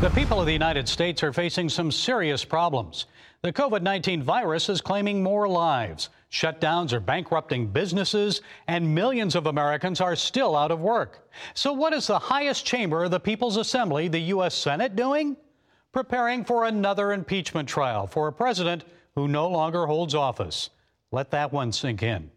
The people of the United States are facing some serious problems. The COVID 19 virus is claiming more lives. Shutdowns are bankrupting businesses, and millions of Americans are still out of work. So, what is the highest chamber of the People's Assembly, the U.S. Senate, doing? Preparing for another impeachment trial for a president who no longer holds office. Let that one sink in.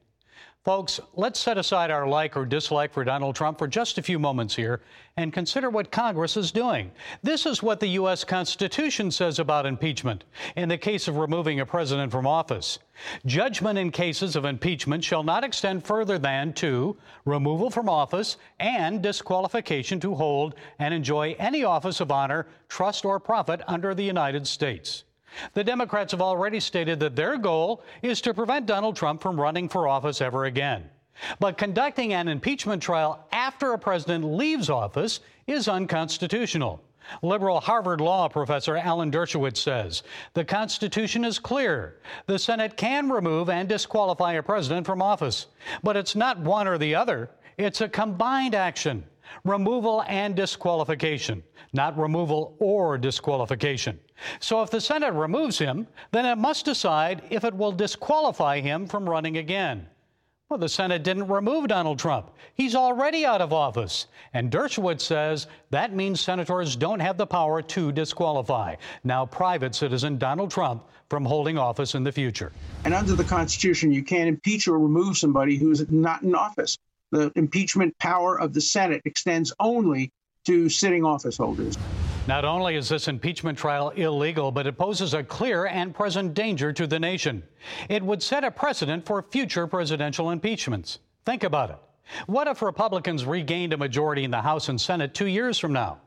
Folks, let's set aside our like or dislike for Donald Trump for just a few moments here and consider what Congress is doing. This is what the U.S. Constitution says about impeachment in the case of removing a president from office. Judgment in cases of impeachment shall not extend further than to removal from office and disqualification to hold and enjoy any office of honor, trust, or profit under the United States. The Democrats have already stated that their goal is to prevent Donald Trump from running for office ever again. But conducting an impeachment trial after a president leaves office is unconstitutional. Liberal Harvard Law professor Alan Dershowitz says the Constitution is clear. The Senate can remove and disqualify a president from office, but it's not one or the other. It's a combined action removal and disqualification, not removal or disqualification. So if the Senate removes him, then it must decide if it will disqualify him from running again. Well, the Senate didn't remove Donald Trump. He's already out of office. And Dershowitz says that means senators don't have the power to disqualify now private citizen Donald Trump from holding office in the future. And under the Constitution, you can't impeach or remove somebody who's not in office. The impeachment power of the Senate extends only to sitting office holders. Not only is this impeachment trial illegal, but it poses a clear and present danger to the nation. It would set a precedent for future presidential impeachments. Think about it. What if Republicans regained a majority in the House and Senate two years from now?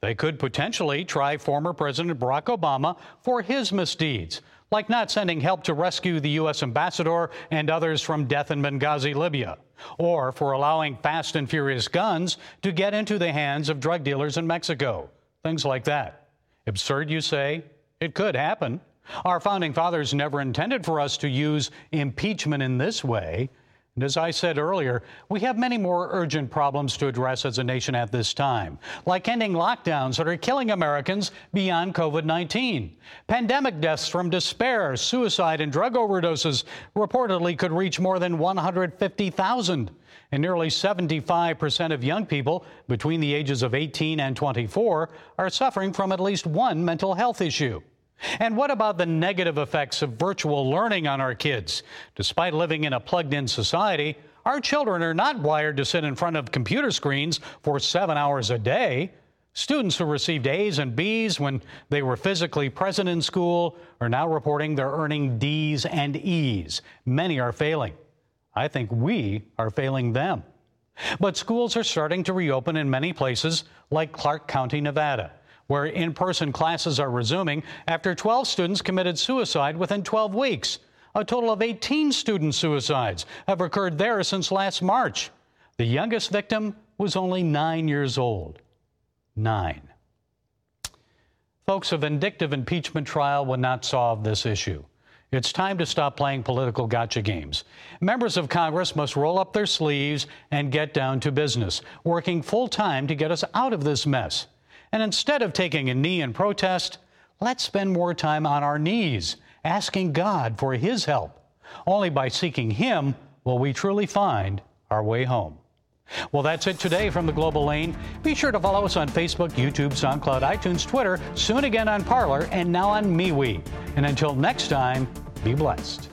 They could potentially try former President Barack Obama for his misdeeds, like not sending help to rescue the U.S. ambassador and others from death in Benghazi, Libya, or for allowing fast and furious guns to get into the hands of drug dealers in Mexico. Things like that. Absurd, you say? It could happen. Our founding fathers never intended for us to use impeachment in this way. And as I said earlier, we have many more urgent problems to address as a nation at this time, like ending lockdowns that are killing Americans beyond COVID 19. Pandemic deaths from despair, suicide, and drug overdoses reportedly could reach more than 150,000 and nearly 75% of young people between the ages of 18 and 24 are suffering from at least one mental health issue. And what about the negative effects of virtual learning on our kids? Despite living in a plugged in society, our children are not wired to sit in front of computer screens for seven hours a day. Students who received A's and B's when they were physically present in school are now reporting they're earning D's and E's. Many are failing. I think we are failing them. But schools are starting to reopen in many places, like Clark County, Nevada, where in person classes are resuming after 12 students committed suicide within 12 weeks. A total of 18 student suicides have occurred there since last March. The youngest victim was only nine years old. Nine. Folks, a vindictive impeachment trial will not solve this issue. It's time to stop playing political gotcha games. Members of Congress must roll up their sleeves and get down to business, working full time to get us out of this mess. And instead of taking a knee in protest, let's spend more time on our knees, asking God for His help. Only by seeking Him will we truly find our way home. Well, that's it today from the Global Lane. Be sure to follow us on Facebook, YouTube, SoundCloud, iTunes, Twitter, soon again on Parler, and now on MeWe. And until next time, be blessed.